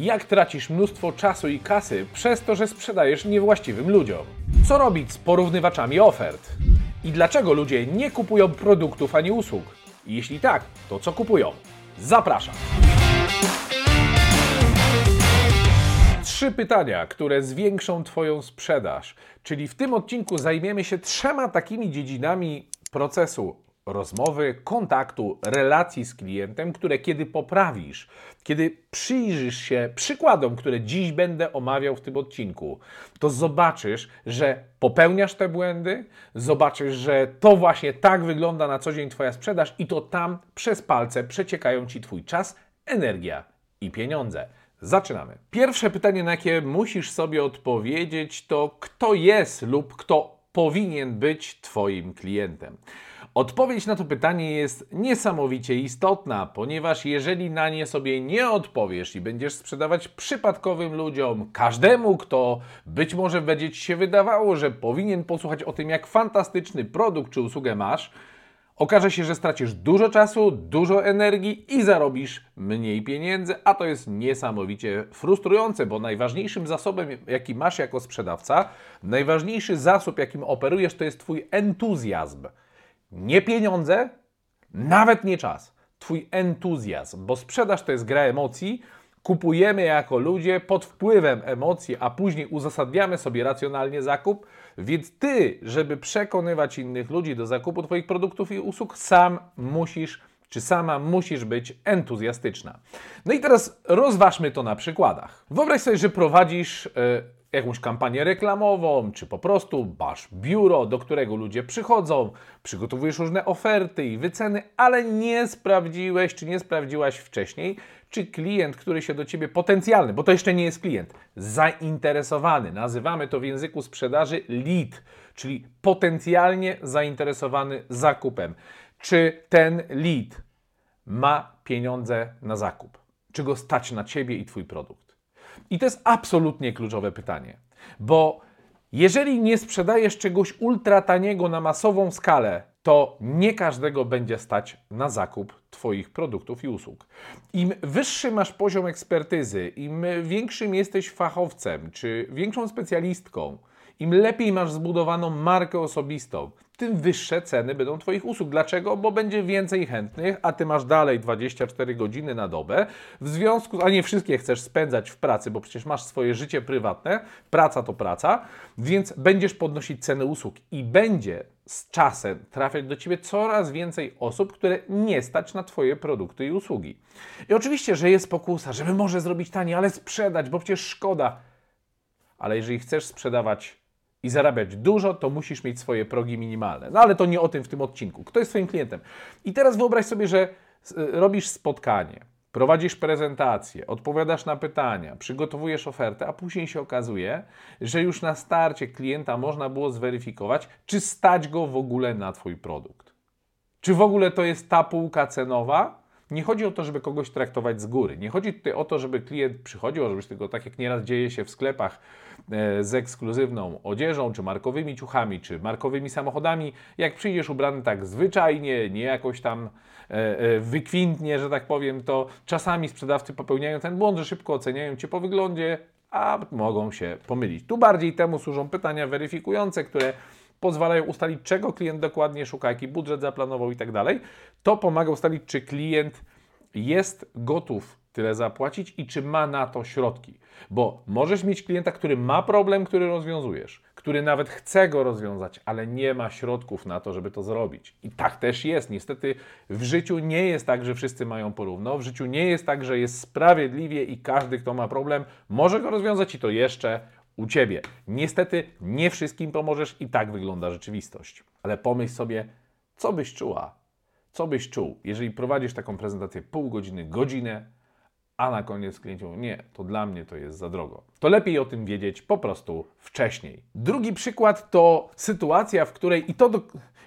Jak tracisz mnóstwo czasu i kasy przez to, że sprzedajesz niewłaściwym ludziom? Co robić z porównywaczami ofert? I dlaczego ludzie nie kupują produktów ani usług? Jeśli tak, to co kupują? Zapraszam! Trzy pytania, które zwiększą Twoją sprzedaż. Czyli w tym odcinku zajmiemy się trzema takimi dziedzinami procesu rozmowy, kontaktu, relacji z klientem, które kiedy poprawisz, kiedy przyjrzysz się przykładom, które dziś będę omawiał w tym odcinku, to zobaczysz, że popełniasz te błędy, zobaczysz, że to właśnie tak wygląda na co dzień Twoja sprzedaż i to tam przez palce przeciekają Ci Twój czas, energia i pieniądze. Zaczynamy. Pierwsze pytanie, na jakie musisz sobie odpowiedzieć, to kto jest lub kto powinien być Twoim klientem. Odpowiedź na to pytanie jest niesamowicie istotna, ponieważ jeżeli na nie sobie nie odpowiesz i będziesz sprzedawać przypadkowym ludziom, każdemu, kto być może będzie ci się wydawało, że powinien posłuchać o tym, jak fantastyczny produkt czy usługę masz, okaże się, że stracisz dużo czasu, dużo energii i zarobisz mniej pieniędzy, a to jest niesamowicie frustrujące, bo najważniejszym zasobem, jaki masz jako sprzedawca, najważniejszy zasób, jakim operujesz, to jest Twój entuzjazm. Nie pieniądze, nawet nie czas. Twój entuzjazm, bo sprzedaż to jest gra emocji. Kupujemy jako ludzie pod wpływem emocji, a później uzasadniamy sobie racjonalnie zakup. Więc ty, żeby przekonywać innych ludzi do zakupu Twoich produktów i usług, sam musisz czy sama musisz być entuzjastyczna. No i teraz rozważmy to na przykładach. Wyobraź sobie, że prowadzisz y, jakąś kampanię reklamową, czy po prostu masz biuro, do którego ludzie przychodzą, przygotowujesz różne oferty i wyceny, ale nie sprawdziłeś, czy nie sprawdziłaś wcześniej, czy klient, który się do ciebie potencjalny, bo to jeszcze nie jest klient, zainteresowany, nazywamy to w języku sprzedaży lead, czyli potencjalnie zainteresowany zakupem. Czy ten lead ma pieniądze na zakup? Czy go stać na ciebie i twój produkt? I to jest absolutnie kluczowe pytanie, bo jeżeli nie sprzedajesz czegoś ultra taniego na masową skalę, to nie każdego będzie stać na zakup Twoich produktów i usług. Im wyższy masz poziom ekspertyzy, im większym jesteś fachowcem czy większą specjalistką, im lepiej masz zbudowaną markę osobistą, tym wyższe ceny będą Twoich usług. Dlaczego? Bo będzie więcej chętnych, a Ty masz dalej 24 godziny na dobę. W związku, a nie wszystkie chcesz spędzać w pracy, bo przecież masz swoje życie prywatne, praca to praca, więc będziesz podnosić ceny usług i będzie z czasem trafiać do Ciebie coraz więcej osób, które nie stać na Twoje produkty i usługi. I oczywiście, że jest pokusa, żeby może zrobić taniej, ale sprzedać, bo przecież szkoda. Ale jeżeli chcesz sprzedawać i zarabiać dużo, to musisz mieć swoje progi minimalne. No ale to nie o tym w tym odcinku. Kto jest Twoim klientem? I teraz wyobraź sobie, że robisz spotkanie, prowadzisz prezentację, odpowiadasz na pytania, przygotowujesz ofertę, a później się okazuje, że już na starcie klienta można było zweryfikować, czy stać go w ogóle na Twój produkt. Czy w ogóle to jest ta półka cenowa, nie chodzi o to, żeby kogoś traktować z góry. Nie chodzi tutaj o to, żeby klient przychodził, żebyś tylko tak jak nieraz dzieje się w sklepach e, z ekskluzywną odzieżą, czy markowymi ciuchami, czy markowymi samochodami. Jak przyjdziesz ubrany tak zwyczajnie, nie jakoś tam e, e, wykwintnie, że tak powiem, to czasami sprzedawcy popełniają ten błąd, że szybko oceniają Cię po wyglądzie, a mogą się pomylić. Tu bardziej temu służą pytania weryfikujące, które pozwalają ustalić, czego klient dokładnie szuka, jaki budżet zaplanował i tak dalej. To pomaga ustalić, czy klient jest gotów tyle zapłacić i czy ma na to środki. Bo możesz mieć klienta, który ma problem, który rozwiązujesz, który nawet chce go rozwiązać, ale nie ma środków na to, żeby to zrobić. I tak też jest. Niestety w życiu nie jest tak, że wszyscy mają porówno. W życiu nie jest tak, że jest sprawiedliwie i każdy, kto ma problem, może go rozwiązać i to jeszcze u ciebie. Niestety nie wszystkim pomożesz i tak wygląda rzeczywistość. Ale pomyśl sobie, co byś czuła, co byś czuł, jeżeli prowadzisz taką prezentację pół godziny, godzinę, a na koniec klient mówi, nie, to dla mnie to jest za drogo. To lepiej o tym wiedzieć po prostu wcześniej. Drugi przykład to sytuacja, w której, i to, do,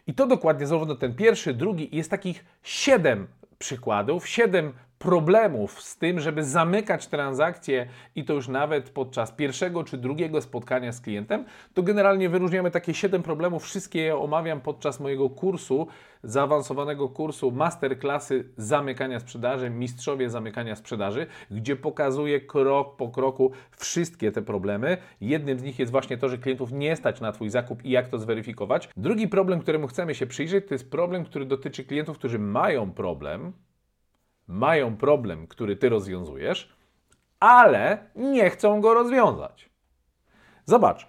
i to dokładnie, zarówno ten pierwszy, drugi, jest takich siedem przykładów, siedem problemów z tym, żeby zamykać transakcje i to już nawet podczas pierwszego czy drugiego spotkania z klientem, to generalnie wyróżniamy takie 7 problemów. Wszystkie je omawiam podczas mojego kursu, zaawansowanego kursu masterclassy zamykania sprzedaży, mistrzowie zamykania sprzedaży, gdzie pokazuję krok po kroku wszystkie te problemy. Jednym z nich jest właśnie to, że klientów nie stać na Twój zakup i jak to zweryfikować. Drugi problem, któremu chcemy się przyjrzeć, to jest problem, który dotyczy klientów, którzy mają problem, mają problem, który ty rozwiązujesz, ale nie chcą go rozwiązać. Zobacz,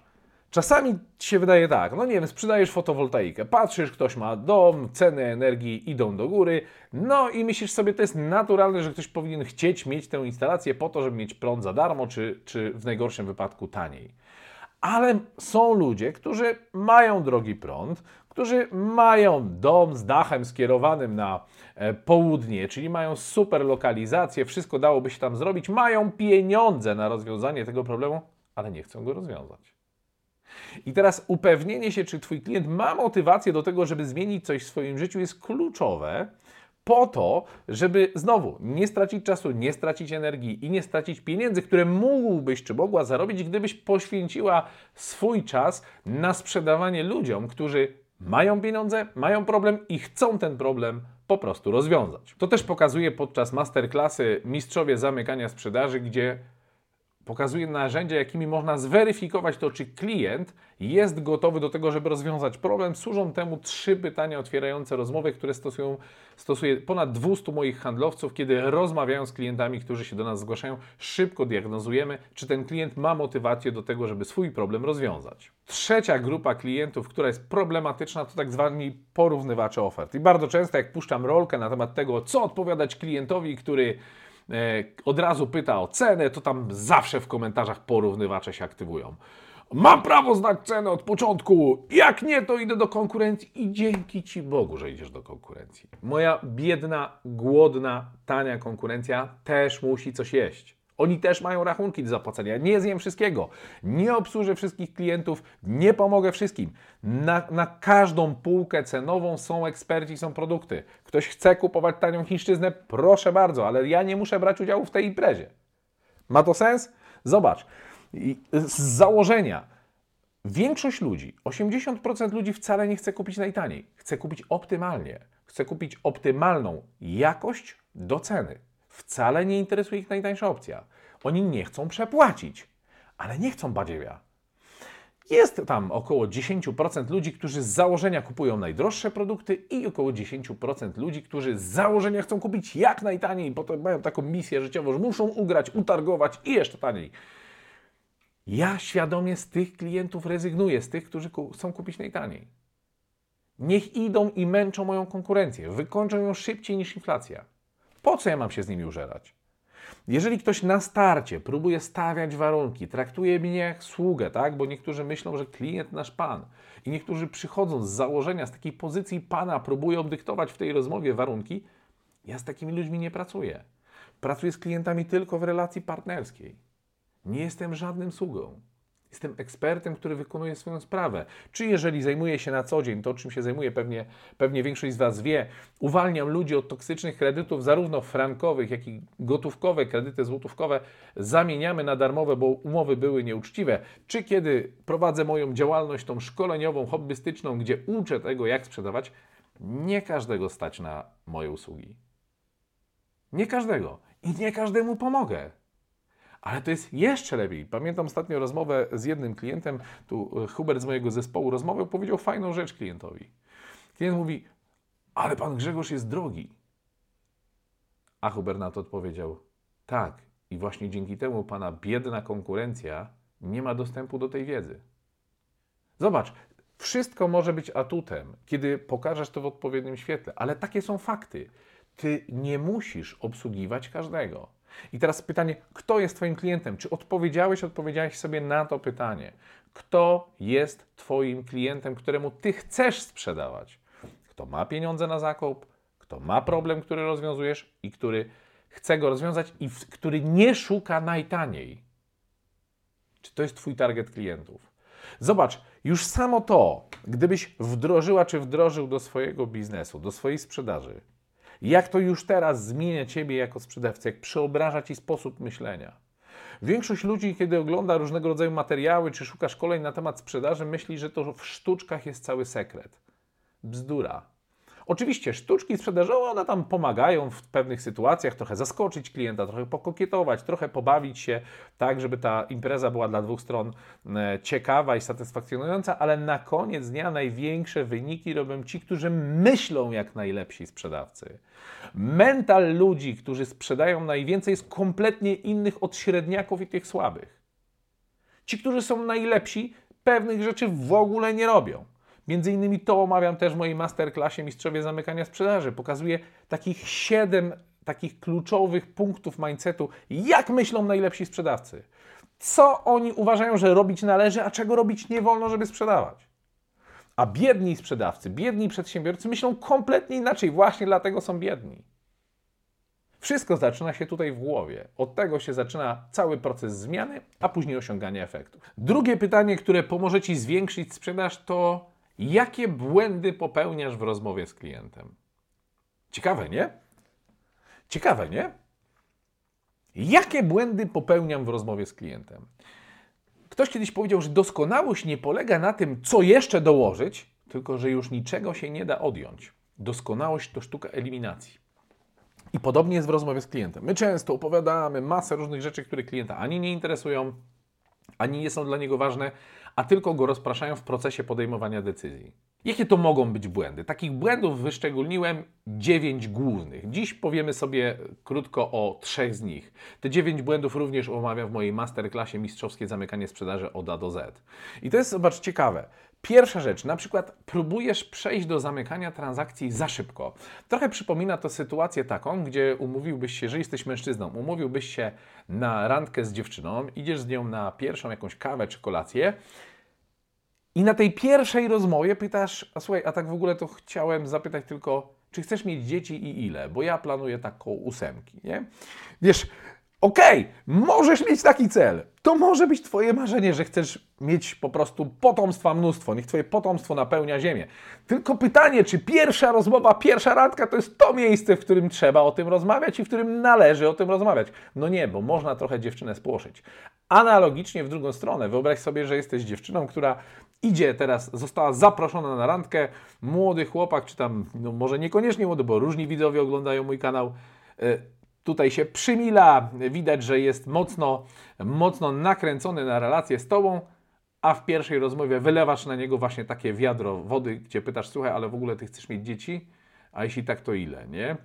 czasami ci się wydaje tak, no nie wiem, sprzedajesz fotowoltaikę, patrzysz, ktoś ma dom, ceny energii idą do góry, no i myślisz sobie, to jest naturalne, że ktoś powinien chcieć mieć tę instalację po to, żeby mieć prąd za darmo, czy, czy w najgorszym wypadku taniej. Ale są ludzie, którzy mają drogi prąd, którzy mają dom z dachem skierowanym na e, południe, czyli mają super lokalizację, wszystko dałoby się tam zrobić, mają pieniądze na rozwiązanie tego problemu, ale nie chcą go rozwiązać. I teraz upewnienie się, czy Twój klient ma motywację do tego, żeby zmienić coś w swoim życiu, jest kluczowe po to, żeby znowu nie stracić czasu, nie stracić energii i nie stracić pieniędzy, które mógłbyś czy mogła zarobić, gdybyś poświęciła swój czas na sprzedawanie ludziom, którzy mają pieniądze, mają problem i chcą ten problem po prostu rozwiązać. To też pokazuje podczas masterclassy Mistrzowie Zamykania Sprzedaży, gdzie pokazuje narzędzia, jakimi można zweryfikować to, czy klient jest gotowy do tego, żeby rozwiązać problem. Służą temu trzy pytania otwierające rozmowę, które stosują, stosuje ponad 200 moich handlowców, kiedy rozmawiają z klientami, którzy się do nas zgłaszają. Szybko diagnozujemy, czy ten klient ma motywację do tego, żeby swój problem rozwiązać. Trzecia grupa klientów, która jest problematyczna, to tak zwani porównywacze ofert. I bardzo często, jak puszczam rolkę na temat tego, co odpowiadać klientowi, który od razu pyta o cenę, to tam zawsze w komentarzach porównywacze się aktywują. Mam prawo znać cenę od początku. Jak nie, to idę do konkurencji i dzięki Ci Bogu, że idziesz do konkurencji. Moja biedna, głodna, tania konkurencja też musi coś jeść. Oni też mają rachunki do zapłacenia. Nie zjem wszystkiego, nie obsłużę wszystkich klientów, nie pomogę wszystkim. Na, na każdą półkę cenową są eksperci, są produkty. Ktoś chce kupować tanią chińszczyznę, proszę bardzo, ale ja nie muszę brać udziału w tej imprezie. Ma to sens? Zobacz, z założenia większość ludzi, 80% ludzi wcale nie chce kupić najtaniej. Chce kupić optymalnie. Chce kupić optymalną jakość do ceny. Wcale nie interesuje ich najtańsza opcja. Oni nie chcą przepłacić, ale nie chcą badziewia. Jest tam około 10% ludzi, którzy z założenia kupują najdroższe produkty i około 10% ludzi, którzy z założenia chcą kupić jak najtaniej, bo to mają taką misję życiową, że muszą ugrać, utargować i jeszcze taniej. Ja świadomie z tych klientów rezygnuję, z tych, którzy chcą kupić najtaniej. Niech idą i męczą moją konkurencję, wykończą ją szybciej niż inflacja. Po co ja mam się z nimi użerać? Jeżeli ktoś na starcie próbuje stawiać warunki, traktuje mnie jak sługę, tak? Bo niektórzy myślą, że klient nasz pan. I niektórzy przychodzą z założenia, z takiej pozycji pana, próbują dyktować w tej rozmowie warunki. Ja z takimi ludźmi nie pracuję. Pracuję z klientami tylko w relacji partnerskiej. Nie jestem żadnym sługą. Jestem ekspertem, który wykonuje swoją sprawę. Czy jeżeli zajmuję się na co dzień, to czym się zajmuję, pewnie, pewnie większość z Was wie, uwalniam ludzi od toksycznych kredytów, zarówno frankowych, jak i gotówkowe, kredyty złotówkowe, zamieniamy na darmowe, bo umowy były nieuczciwe. Czy kiedy prowadzę moją działalność tą szkoleniową, hobbystyczną, gdzie uczę tego, jak sprzedawać, nie każdego stać na moje usługi. Nie każdego. I nie każdemu pomogę. Ale to jest jeszcze lepiej. Pamiętam ostatnio rozmowę z jednym klientem, tu e, Hubert z mojego zespołu rozmowy powiedział fajną rzecz klientowi. Klient mówi, ale pan Grzegorz jest drogi. A Hubert na to odpowiedział, tak, i właśnie dzięki temu pana biedna konkurencja nie ma dostępu do tej wiedzy. Zobacz, wszystko może być atutem, kiedy pokażesz to w odpowiednim świetle, ale takie są fakty. Ty nie musisz obsługiwać każdego. I teraz pytanie, kto jest Twoim klientem? Czy odpowiedziałeś, odpowiedziałeś sobie na to pytanie? Kto jest Twoim klientem, któremu Ty chcesz sprzedawać? Kto ma pieniądze na zakup, kto ma problem, który rozwiązujesz i który chce go rozwiązać i który nie szuka najtaniej? Czy to jest Twój target klientów? Zobacz, już samo to, gdybyś wdrożyła czy wdrożył do swojego biznesu, do swojej sprzedaży, Jak to już teraz zmienia Ciebie jako sprzedawcę, jak przeobraża Ci sposób myślenia. Większość ludzi, kiedy ogląda różnego rodzaju materiały czy szuka szkoleń na temat sprzedaży, myśli, że to w sztuczkach jest cały sekret. Bzdura. Oczywiście sztuczki sprzedażowe, one tam pomagają w pewnych sytuacjach trochę zaskoczyć klienta, trochę pokokietować, trochę pobawić się tak, żeby ta impreza była dla dwóch stron e, ciekawa i satysfakcjonująca, ale na koniec dnia największe wyniki robią ci, którzy myślą jak najlepsi sprzedawcy. Mental ludzi, którzy sprzedają najwięcej jest kompletnie innych od średniaków i tych słabych. Ci, którzy są najlepsi, pewnych rzeczy w ogóle nie robią. Między innymi to omawiam też w mojej masterclassie Mistrzowie Zamykania Sprzedaży. Pokazuję takich siedem takich kluczowych punktów mindsetu, jak myślą najlepsi sprzedawcy. Co oni uważają, że robić należy, a czego robić nie wolno, żeby sprzedawać. A biedni sprzedawcy, biedni przedsiębiorcy myślą kompletnie inaczej, właśnie dlatego są biedni. Wszystko zaczyna się tutaj w głowie. Od tego się zaczyna cały proces zmiany, a później osiągania efektu. Drugie pytanie, które pomoże Ci zwiększyć sprzedaż, to Jakie błędy popełniasz w rozmowie z klientem? Ciekawe, nie? Ciekawe, nie? Jakie błędy popełniam w rozmowie z klientem? Ktoś kiedyś powiedział, że doskonałość nie polega na tym, co jeszcze dołożyć, tylko że już niczego się nie da odjąć. Doskonałość to sztuka eliminacji. I podobnie jest w rozmowie z klientem. My często opowiadamy masę różnych rzeczy, które klienta ani nie interesują, ani nie są dla niego ważne, a tylko go rozpraszają w procesie podejmowania decyzji. Jakie to mogą być błędy? Takich błędów wyszczególniłem dziewięć głównych. Dziś powiemy sobie krótko o trzech z nich. Te dziewięć błędów również omawiam w mojej masterclassie Mistrzowskie Zamykanie Sprzedaży od A do Z. I to jest, zobacz, ciekawe. Pierwsza rzecz, na przykład próbujesz przejść do zamykania transakcji za szybko. Trochę przypomina to sytuację taką, gdzie umówiłbyś się, że jesteś mężczyzną, umówiłbyś się na randkę z dziewczyną, idziesz z nią na pierwszą jakąś kawę czy kolację i na tej pierwszej rozmowie pytasz, a słuchaj, a tak w ogóle to chciałem zapytać tylko, czy chcesz mieć dzieci i ile? Bo ja planuję taką ósemki, nie? Wiesz, okej, okay, możesz mieć taki cel. To może być Twoje marzenie, że chcesz mieć po prostu potomstwa mnóstwo. Niech Twoje potomstwo napełnia ziemię. Tylko pytanie, czy pierwsza rozmowa, pierwsza randka to jest to miejsce, w którym trzeba o tym rozmawiać i w którym należy o tym rozmawiać? No nie, bo można trochę dziewczynę spłoszyć. Analogicznie w drugą stronę, wyobraź sobie, że jesteś dziewczyną, która idzie teraz, została zaproszona na randkę, młody chłopak, czy tam, no może niekoniecznie młody, bo różni widzowie oglądają mój kanał, e, tutaj się przymila, widać, że jest mocno, mocno nakręcony na relację z Tobą, a w pierwszej rozmowie wylewasz na niego właśnie takie wiadro wody, gdzie pytasz, słuchaj, ale w ogóle Ty chcesz mieć dzieci? a jeśli tak, to ile, nie?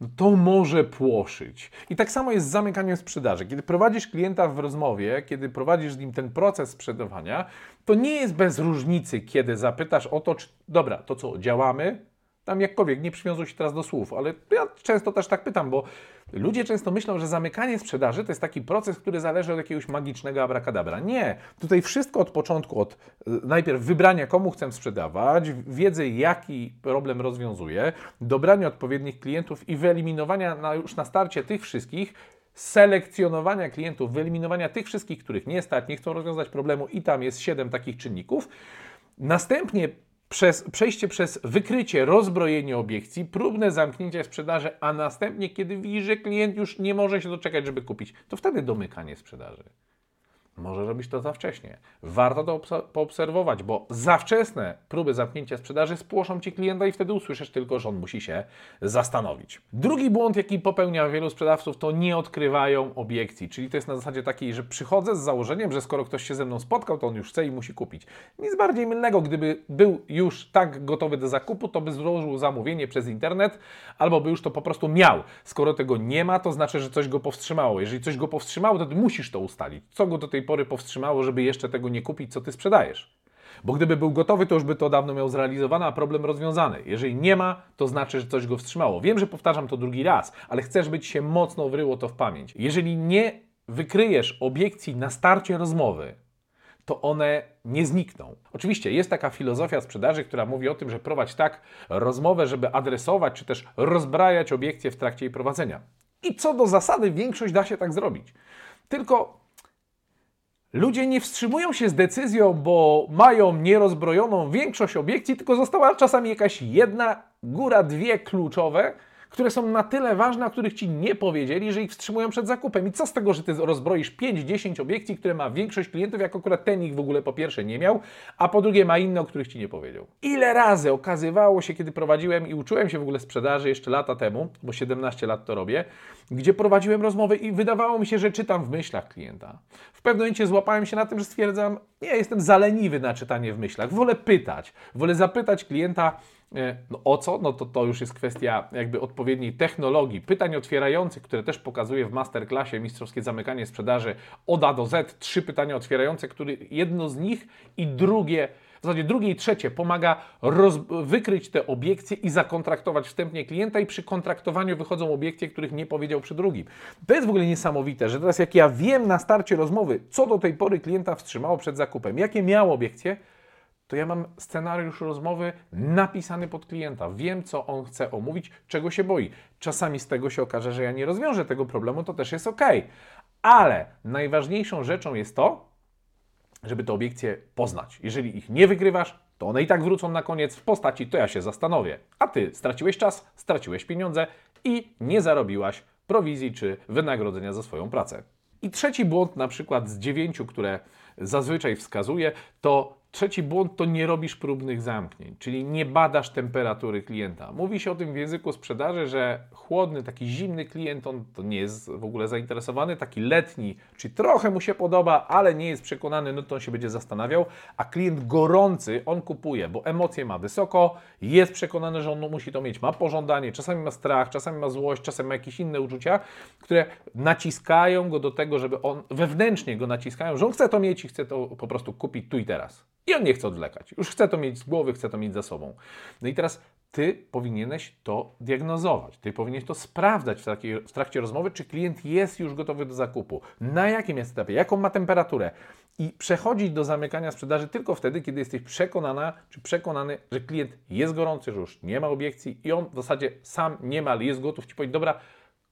No to może płoszyć. I tak samo jest z zamykaniem sprzedaży. Kiedy prowadzisz klienta w rozmowie, kiedy prowadzisz z nim ten proces sprzedawania, to nie jest bez różnicy, kiedy zapytasz o to, czy dobra, to co, działamy? Tam jakkolwiek, nie przywiązuj się teraz do słów, ale ja często też tak pytam, bo ludzie często myślą, że zamykanie sprzedaży to jest taki proces, który zależy od jakiegoś magicznego abracadabra. Nie. Tutaj wszystko od początku, od e, najpierw wybrania, komu chcę sprzedawać, wiedzy, jaki problem rozwiązuje, dobrania odpowiednich klientów i wyeliminowania na, już na starcie tych wszystkich, selekcjonowania klientów, wyeliminowania tych wszystkich, których nie stać, nie chcą rozwiązać problemu i tam jest siedem takich czynników. Następnie przez, przejście przez wykrycie, rozbrojenie obiekcji, próbne zamknięcie sprzedaży, a następnie, kiedy widzi, że klient już nie może się doczekać, żeby kupić, to wtedy domykanie sprzedaży. Może robić to za wcześnie. Warto to poobserwować, bo za wczesne próby zamknięcia sprzedaży spłoszą Ci klienta i wtedy usłyszysz tylko, że on musi się zastanowić. Drugi błąd, jaki popełnia wielu sprzedawców, to nie odkrywają obiekcji. Czyli to jest na zasadzie takiej, że przychodzę z założeniem, że skoro ktoś się ze mną spotkał, to on już chce i musi kupić. Nic bardziej mylnego, gdyby był już tak gotowy do zakupu, to by złożył zamówienie przez internet, albo by już to po prostu miał. Skoro tego nie ma, to znaczy, że coś go powstrzymało. Jeżeli coś go powstrzymało, to ty musisz to ustalić. Co go do tej pory powstrzymało, żeby jeszcze tego nie kupić, co ty sprzedajesz. Bo gdyby był gotowy, to już by to dawno miał zrealizowane, a problem rozwiązany. Jeżeli nie ma, to znaczy, że coś go wstrzymało. Wiem, że powtarzam to drugi raz, ale chcę, żeby ci się mocno wryło to w pamięć. Jeżeli nie wykryjesz obiekcji na starcie rozmowy, to one nie znikną. Oczywiście jest taka filozofia sprzedaży, która mówi o tym, że prowadź tak rozmowę, żeby adresować czy też rozbrajać obiekcje w trakcie jej prowadzenia. I co do zasady, większość da się tak zrobić. Tylko Ludzie nie wstrzymują się z decyzją, bo mają nierozbrojoną większość obiekcji, tylko została czasami jakaś jedna, góra dwie kluczowe, które są na tyle ważne, o których ci nie powiedzieli, że ich wstrzymują przed zakupem. I co z tego, że ty rozbroisz 5-10 obiekcji, które ma większość klientów, jak akurat ten ich w ogóle po pierwsze nie miał, a po drugie ma inne, o których ci nie powiedział. Ile razy okazywało się, kiedy prowadziłem i uczyłem się w ogóle sprzedaży jeszcze lata temu, bo 17 lat to robię, gdzie prowadziłem rozmowy i wydawało mi się, że czytam w myślach klienta. W pewnym momencie złapałem się na tym, że stwierdzam, nie, jestem zaleniwy na czytanie w myślach, wolę pytać, wolę zapytać klienta, no o co? No to to już jest kwestia jakby odpowiedniej technologii, pytań otwierających, które też pokazuję w masterclassie Mistrzowskie Zamykanie Sprzedaży od A do Z. Trzy pytania otwierające, które jedno z nich i drugie w zasadzie drugie i trzecie pomaga wykryć te obiekcje i zakontraktować wstępnie klienta i przy kontraktowaniu wychodzą obiekcje, których nie powiedział przy drugim. To jest w ogóle niesamowite, że teraz jak ja wiem na starcie rozmowy, co do tej pory klienta wstrzymało przed zakupem, jakie miał obiekcje, to ja mam scenariusz rozmowy napisany pod klienta. Wiem, co on chce omówić, czego się boi. Czasami z tego się okaże, że ja nie rozwiążę tego problemu, to też jest ok. Ale najważniejszą rzeczą jest to, żeby te obiekcje poznać. Jeżeli ich nie wygrywasz, to one i tak wrócą na koniec w postaci to ja się zastanowię. A ty straciłeś czas, straciłeś pieniądze i nie zarobiłaś prowizji czy wynagrodzenia za swoją pracę. I trzeci błąd, na przykład z dziewięciu, które zazwyczaj wskazuję, to Trzeci błąd to nie robisz próbnych zamknięć, czyli nie badasz temperatury klienta. Mówi się o tym w języku sprzedaży, że chłodny, taki zimny klient, on to nie jest w ogóle zainteresowany, taki letni, czyli trochę mu się podoba, ale nie jest przekonany, no to on się będzie zastanawiał, a klient gorący, on kupuje, bo emocje ma wysoko, jest przekonany, że on musi to mieć, ma pożądanie, czasami ma strach, czasami ma złość, czasami ma jakieś inne uczucia, które naciskają go do tego, żeby on, wewnętrznie go naciskają, że on chce to mieć i chce to po prostu kupić tu i teraz. I on nie chce odwlekać. Już chce to mieć z głowy, chce to mieć za sobą. No i teraz ty powinieneś to diagnozować. Ty powinieneś to sprawdzać w, takiej, w trakcie rozmowy, czy klient jest już gotowy do zakupu, na jakim jest etapie, jaką ma temperaturę. I przechodzić do zamykania sprzedaży tylko wtedy, kiedy jesteś przekonana, czy przekonany, że klient jest gorący, że już nie ma obiekcji i on w zasadzie sam niemal jest gotów ci powiedzieć, dobra,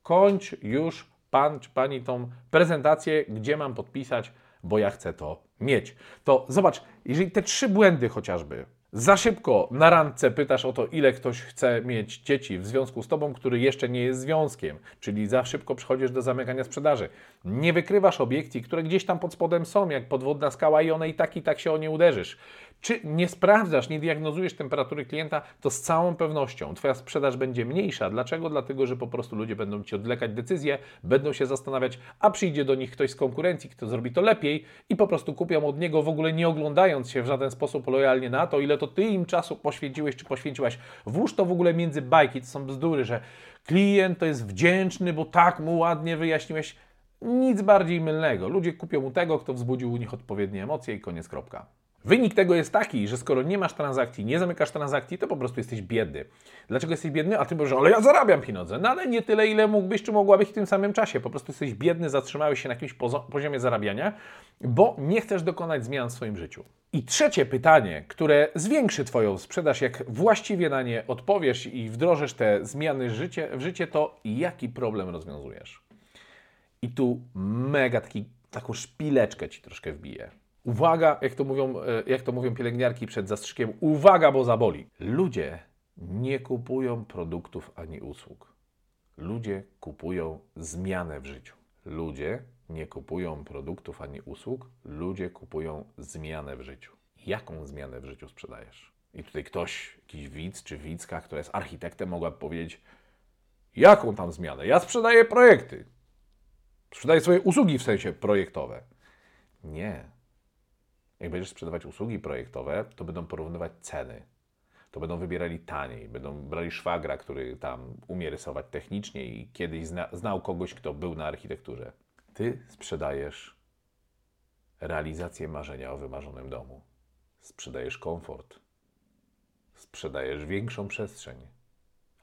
kończ już pan czy pani tą prezentację, gdzie mam podpisać, bo ja chcę to mieć. To zobacz, jeżeli te trzy błędy chociażby za szybko na randce pytasz o to, ile ktoś chce mieć dzieci w związku z tobą, który jeszcze nie jest związkiem, czyli za szybko przychodzisz do zamykania sprzedaży. Nie wykrywasz obiekcji, które gdzieś tam pod spodem są, jak podwodna skała i one i tak i tak się o nie uderzysz. Czy nie sprawdzasz, nie diagnozujesz temperatury klienta, to z całą pewnością Twoja sprzedaż będzie mniejsza. Dlaczego? Dlatego, że po prostu ludzie będą Ci odwlekać decyzje, będą się zastanawiać, a przyjdzie do nich ktoś z konkurencji, kto zrobi to lepiej i po prostu kupią od niego w ogóle nie oglądając się w żaden sposób lojalnie na to, ile to Ty im czasu poświęciłeś czy poświęciłaś. Włóż to w ogóle między bajki, to są bzdury, że klient to jest wdzięczny, bo tak mu ładnie wyjaśniłeś. Nic bardziej mylnego. Ludzie kupią u tego, kto wzbudził u nich odpowiednie emocje i koniec kropka. Wynik tego jest taki, że skoro nie masz transakcji, nie zamykasz transakcji, to po prostu jesteś biedny. Dlaczego jesteś biedny? A ty powiesz, ale ja zarabiam pieniądze. No ale nie tyle, ile mógłbyś, czy mogłabyś w tym samym czasie. Po prostu jesteś biedny, zatrzymałeś się na jakimś poziomie zarabiania, bo nie chcesz dokonać zmian w swoim życiu. I trzecie pytanie, które zwiększy Twoją sprzedaż, jak właściwie na nie odpowiesz i wdrożysz te zmiany w życie, to jaki problem rozwiązujesz? I tu mega taki, taką szpileczkę Ci troszkę wbiję. Uwaga, jak to, mówią, e, jak to mówią pielęgniarki przed zastrzykiem, uwaga, bo zaboli. Ludzie nie kupują produktów ani usług. Ludzie kupują zmianę w życiu. Ludzie nie kupują produktów ani usług, ludzie kupują zmianę w życiu. Jaką zmianę w życiu sprzedajesz? I tutaj ktoś, jakiś widz czy widzka, która jest architektem, mogłaby powiedzieć: Jaką tam zmianę? Ja sprzedaję projekty. Sprzedaję swoje usługi w sensie projektowe. Nie jak będziesz sprzedawać usługi projektowe, to będą porównywać ceny. To będą wybierali taniej, będą brali szwagra, który tam umie rysować technicznie i kiedyś zna, znał kogoś, kto był na architekturze. Ty sprzedajesz realizację marzenia o wymarzonym domu. Sprzedajesz komfort. Sprzedajesz większą przestrzeń.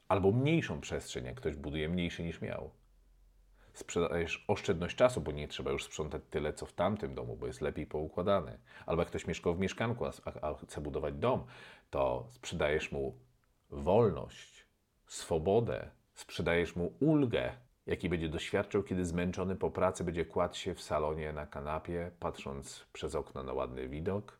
Albo mniejszą przestrzeń, jak ktoś buduje mniejszy niż miał sprzedajesz oszczędność czasu, bo nie trzeba już sprzątać tyle, co w tamtym domu, bo jest lepiej poukładany. Albo jak ktoś mieszkał w mieszkanku, a, chce budować dom, to sprzedajesz mu wolność, swobodę, sprzedajesz mu ulgę, jaki będzie doświadczał, kiedy zmęczony po pracy będzie kładł się w salonie na kanapie, patrząc przez okno na ładny widok,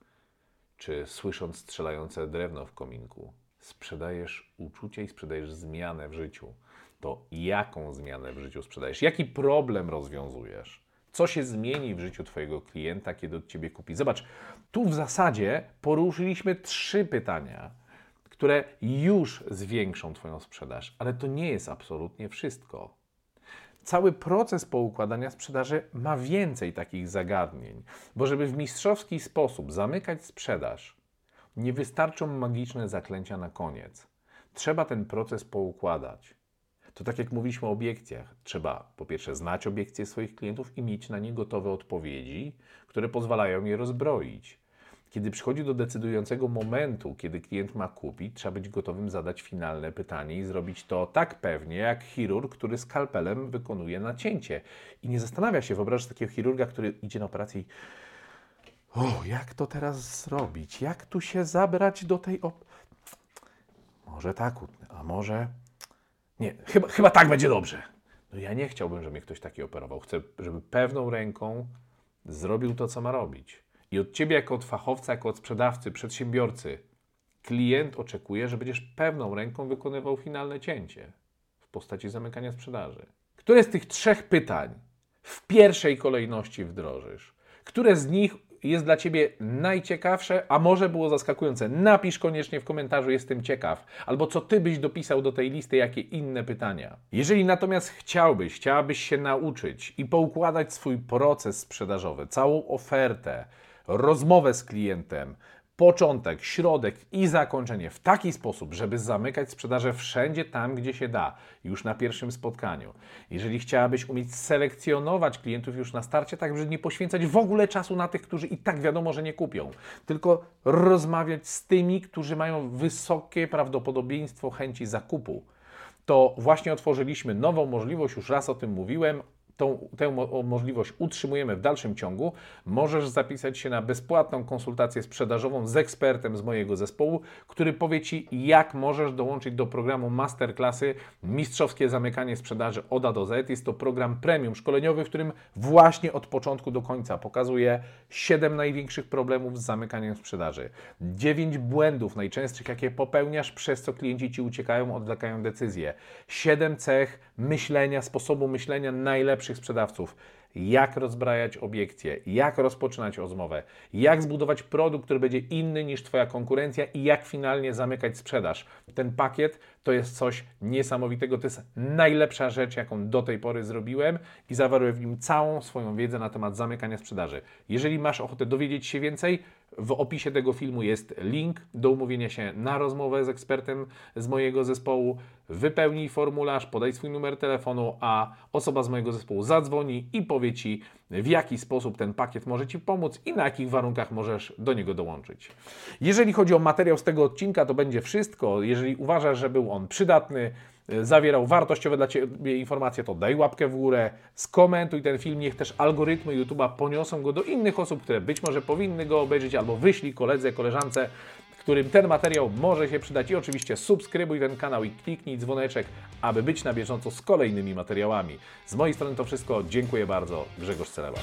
czy słysząc strzelające drewno w kominku. Sprzedajesz uczucie i sprzedajesz zmianę w życiu. To jaką zmianę w życiu sprzedajesz? Jaki problem rozwiązujesz? Co się zmieni w życiu Twojego klienta, kiedy od Ciebie kupi? Zobacz, tu w zasadzie poruszyliśmy trzy pytania, które już zwiększą Twoją sprzedaż, ale to nie jest absolutnie wszystko. Cały proces poukładania sprzedaży ma więcej takich zagadnień, bo żeby w mistrzowski sposób zamykać sprzedaż, nie wystarczą magiczne zaklęcia na koniec. Trzeba ten proces poukładać. To tak jak mówiliśmy o obiekcjach, trzeba po pierwsze znać obiekcje swoich klientów i mieć na nie gotowe odpowiedzi, które pozwalają je rozbroić. Kiedy przychodzi do decydującego momentu, kiedy klient ma kupić, trzeba być gotowym zadać finalne pytanie i zrobić to tak pewnie, jak chirurg, który skalpelem wykonuje nacięcie. I nie zastanawia się, wyobraź takiego chirurga, który idzie na operację i o, jak to teraz zrobić? Jak tu się zabrać do tej op... Może tak a może... Nie, chyba, chyba tak będzie dobrze. No ja nie chciałbym, żeby mnie ktoś taki operował. Chcę, żeby pewną ręką zrobił to, co ma robić. I od Ciebie jako od fachowca, jako od sprzedawcy, przedsiębiorcy, klient oczekuje, że będziesz pewną ręką wykonywał finalne cięcie w postaci zamykania sprzedaży. Które z tych trzech pytań w pierwszej kolejności wdrożysz? Które z nich jest dla Ciebie najciekawsze, a może było zaskakujące? Napisz koniecznie w komentarzu, jestem ciekaw. Albo co Ty byś dopisał do tej listy, jakie inne pytania. Jeżeli natomiast chciałbyś, chciałabyś się nauczyć i poukładać swój proces sprzedażowy, całą ofertę, rozmowę z klientem, początek, środek i zakończenie w taki sposób, żeby zamykać sprzedaże wszędzie tam, gdzie się da, już na pierwszym spotkaniu. Jeżeli chciałabyś umieć selekcjonować klientów już na starcie, tak żeby nie poświęcać w ogóle czasu na tych, którzy i tak wiadomo, że nie kupią, tylko rozmawiać z tymi, którzy mają wysokie prawdopodobieństwo chęci zakupu, to właśnie otworzyliśmy nową możliwość, już raz o tym mówiłem, tą, tę możliwość utrzymujemy w dalszym ciągu, możesz zapisać się na bezpłatną konsultację sprzedażową z ekspertem z mojego zespołu, który powie Ci, jak możesz dołączyć do programu Masterclassy Mistrzowskie Zamykanie Sprzedaży od A do Z. Jest to program premium szkoleniowy, w którym właśnie od początku do końca pokazuję 7 największych problemów z zamykaniem sprzedaży, 9 błędów najczęstszych, jakie popełniasz, przez co klienci Ci uciekają, odwlekają decyzje, 7 cech myślenia, sposobu myślenia najlepszych najlepszych sprzedawców, jak rozbrajać obiekcje, jak rozpoczynać rozmowę, jak zbudować produkt, który będzie inny niż Twoja konkurencja? I jak finalnie zamykać sprzedaż. Ten pakiet to jest coś niesamowitego, to jest najlepsza rzecz, jaką do tej pory zrobiłem i zawarłem w nim całą swoją wiedzę na temat zamykania sprzedaży. Jeżeli masz ochotę dowiedzieć się więcej, w opisie tego filmu jest link do umówienia się na rozmowę z ekspertem z mojego zespołu. Wypełnij formularz, podaj swój numer telefonu, a osoba z mojego zespołu zadzwoni i powie Ci, w jaki sposób ten pakiet może Ci pomóc i na jakich warunkach możesz do niego dołączyć. Jeżeli chodzi o materiał z tego odcinka, to będzie wszystko. Jeżeli uważasz, że był on przydatny, zawierał wartościowe dla Ciebie informacje, to daj łapkę w górę, skomentuj ten film, niech też algorytmy YouTube'a poniosą go do innych osób, które być może powinny go obejrzeć, albo wyślij koledze, koleżance, którym ten materiał może się przydać. I oczywiście subskrybuj ten kanał i kliknij dzwoneczek, aby być na bieżąco z kolejnymi materiałami. Z mojej strony to wszystko. Dziękuję bardzo. Grzegorz Celeba.